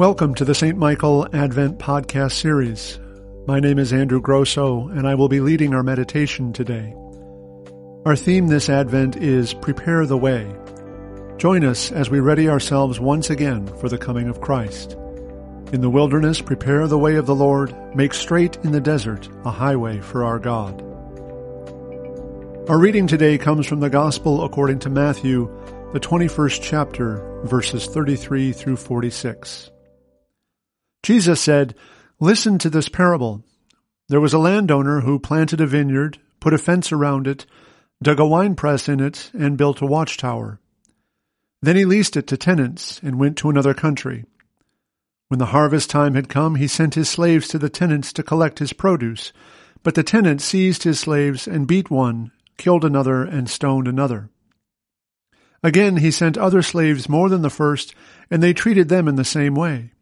Welcome to the St. Michael Advent Podcast Series. My name is Andrew Grosso, and I will be leading our meditation today. Our theme this Advent is Prepare the Way. Join us as we ready ourselves once again for the coming of Christ. In the wilderness, prepare the way of the Lord, make straight in the desert a highway for our God. Our reading today comes from the Gospel according to Matthew, the 21st chapter, verses 33 through 46. Jesus said, Listen to this parable. There was a landowner who planted a vineyard, put a fence around it, dug a winepress in it, and built a watchtower. Then he leased it to tenants and went to another country. When the harvest time had come, he sent his slaves to the tenants to collect his produce. But the tenants seized his slaves and beat one, killed another, and stoned another. Again he sent other slaves more than the first, and they treated them in the same way.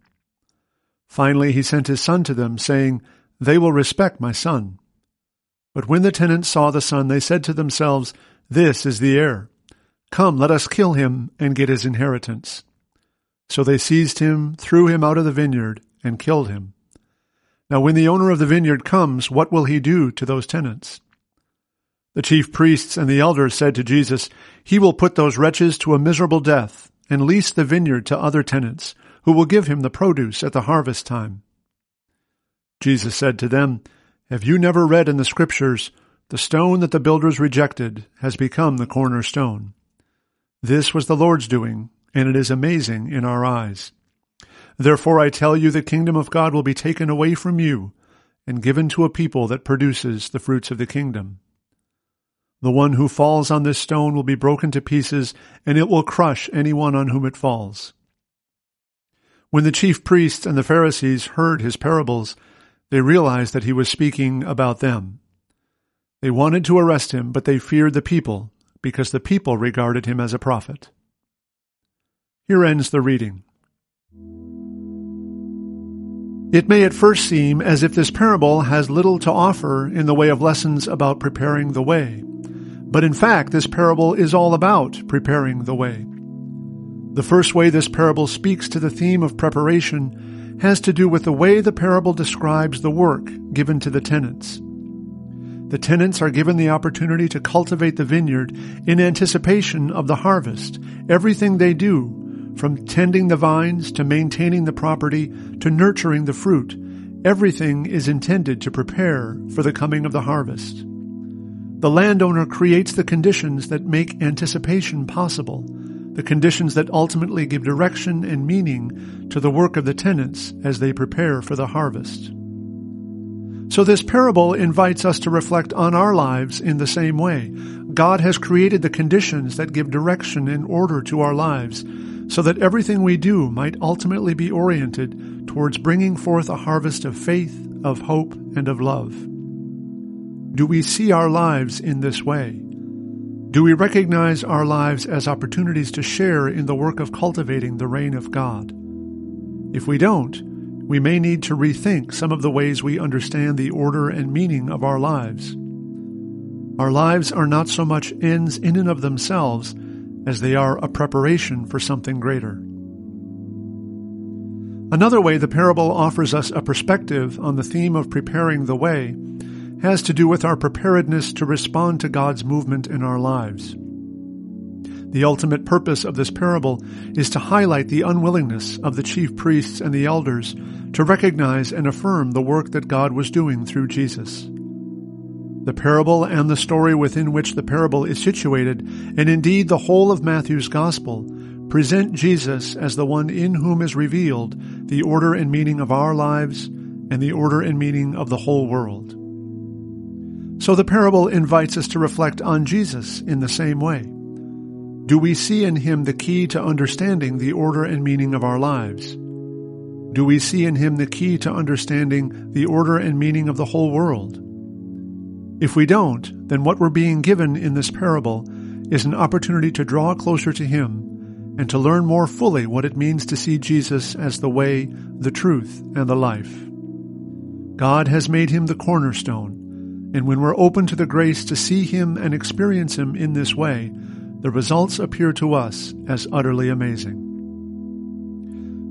Finally, he sent his son to them, saying, They will respect my son. But when the tenants saw the son, they said to themselves, This is the heir. Come, let us kill him and get his inheritance. So they seized him, threw him out of the vineyard, and killed him. Now when the owner of the vineyard comes, what will he do to those tenants? The chief priests and the elders said to Jesus, He will put those wretches to a miserable death, and lease the vineyard to other tenants, who will give him the produce at the harvest time. Jesus said to them, Have you never read in the Scriptures, The stone that the builders rejected has become the cornerstone? This was the Lord's doing, and it is amazing in our eyes. Therefore I tell you, the kingdom of God will be taken away from you and given to a people that produces the fruits of the kingdom. The one who falls on this stone will be broken to pieces, and it will crush anyone on whom it falls. When the chief priests and the Pharisees heard his parables, they realized that he was speaking about them. They wanted to arrest him, but they feared the people, because the people regarded him as a prophet. Here ends the reading. It may at first seem as if this parable has little to offer in the way of lessons about preparing the way. But in fact, this parable is all about preparing the way. The first way this parable speaks to the theme of preparation has to do with the way the parable describes the work given to the tenants. The tenants are given the opportunity to cultivate the vineyard in anticipation of the harvest. Everything they do, from tending the vines to maintaining the property to nurturing the fruit, everything is intended to prepare for the coming of the harvest. The landowner creates the conditions that make anticipation possible the conditions that ultimately give direction and meaning to the work of the tenants as they prepare for the harvest. So this parable invites us to reflect on our lives in the same way. God has created the conditions that give direction and order to our lives so that everything we do might ultimately be oriented towards bringing forth a harvest of faith, of hope, and of love. Do we see our lives in this way? Do we recognize our lives as opportunities to share in the work of cultivating the reign of God? If we don't, we may need to rethink some of the ways we understand the order and meaning of our lives. Our lives are not so much ends in and of themselves as they are a preparation for something greater. Another way the parable offers us a perspective on the theme of preparing the way has to do with our preparedness to respond to God's movement in our lives. The ultimate purpose of this parable is to highlight the unwillingness of the chief priests and the elders to recognize and affirm the work that God was doing through Jesus. The parable and the story within which the parable is situated, and indeed the whole of Matthew's Gospel, present Jesus as the one in whom is revealed the order and meaning of our lives and the order and meaning of the whole world. So the parable invites us to reflect on Jesus in the same way. Do we see in him the key to understanding the order and meaning of our lives? Do we see in him the key to understanding the order and meaning of the whole world? If we don't, then what we're being given in this parable is an opportunity to draw closer to him and to learn more fully what it means to see Jesus as the way, the truth, and the life. God has made him the cornerstone, and when we're open to the grace to see Him and experience Him in this way, the results appear to us as utterly amazing.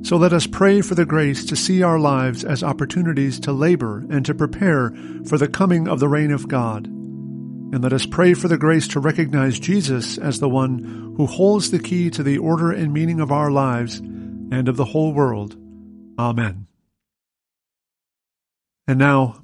So let us pray for the grace to see our lives as opportunities to labor and to prepare for the coming of the reign of God. And let us pray for the grace to recognize Jesus as the one who holds the key to the order and meaning of our lives and of the whole world. Amen. And now,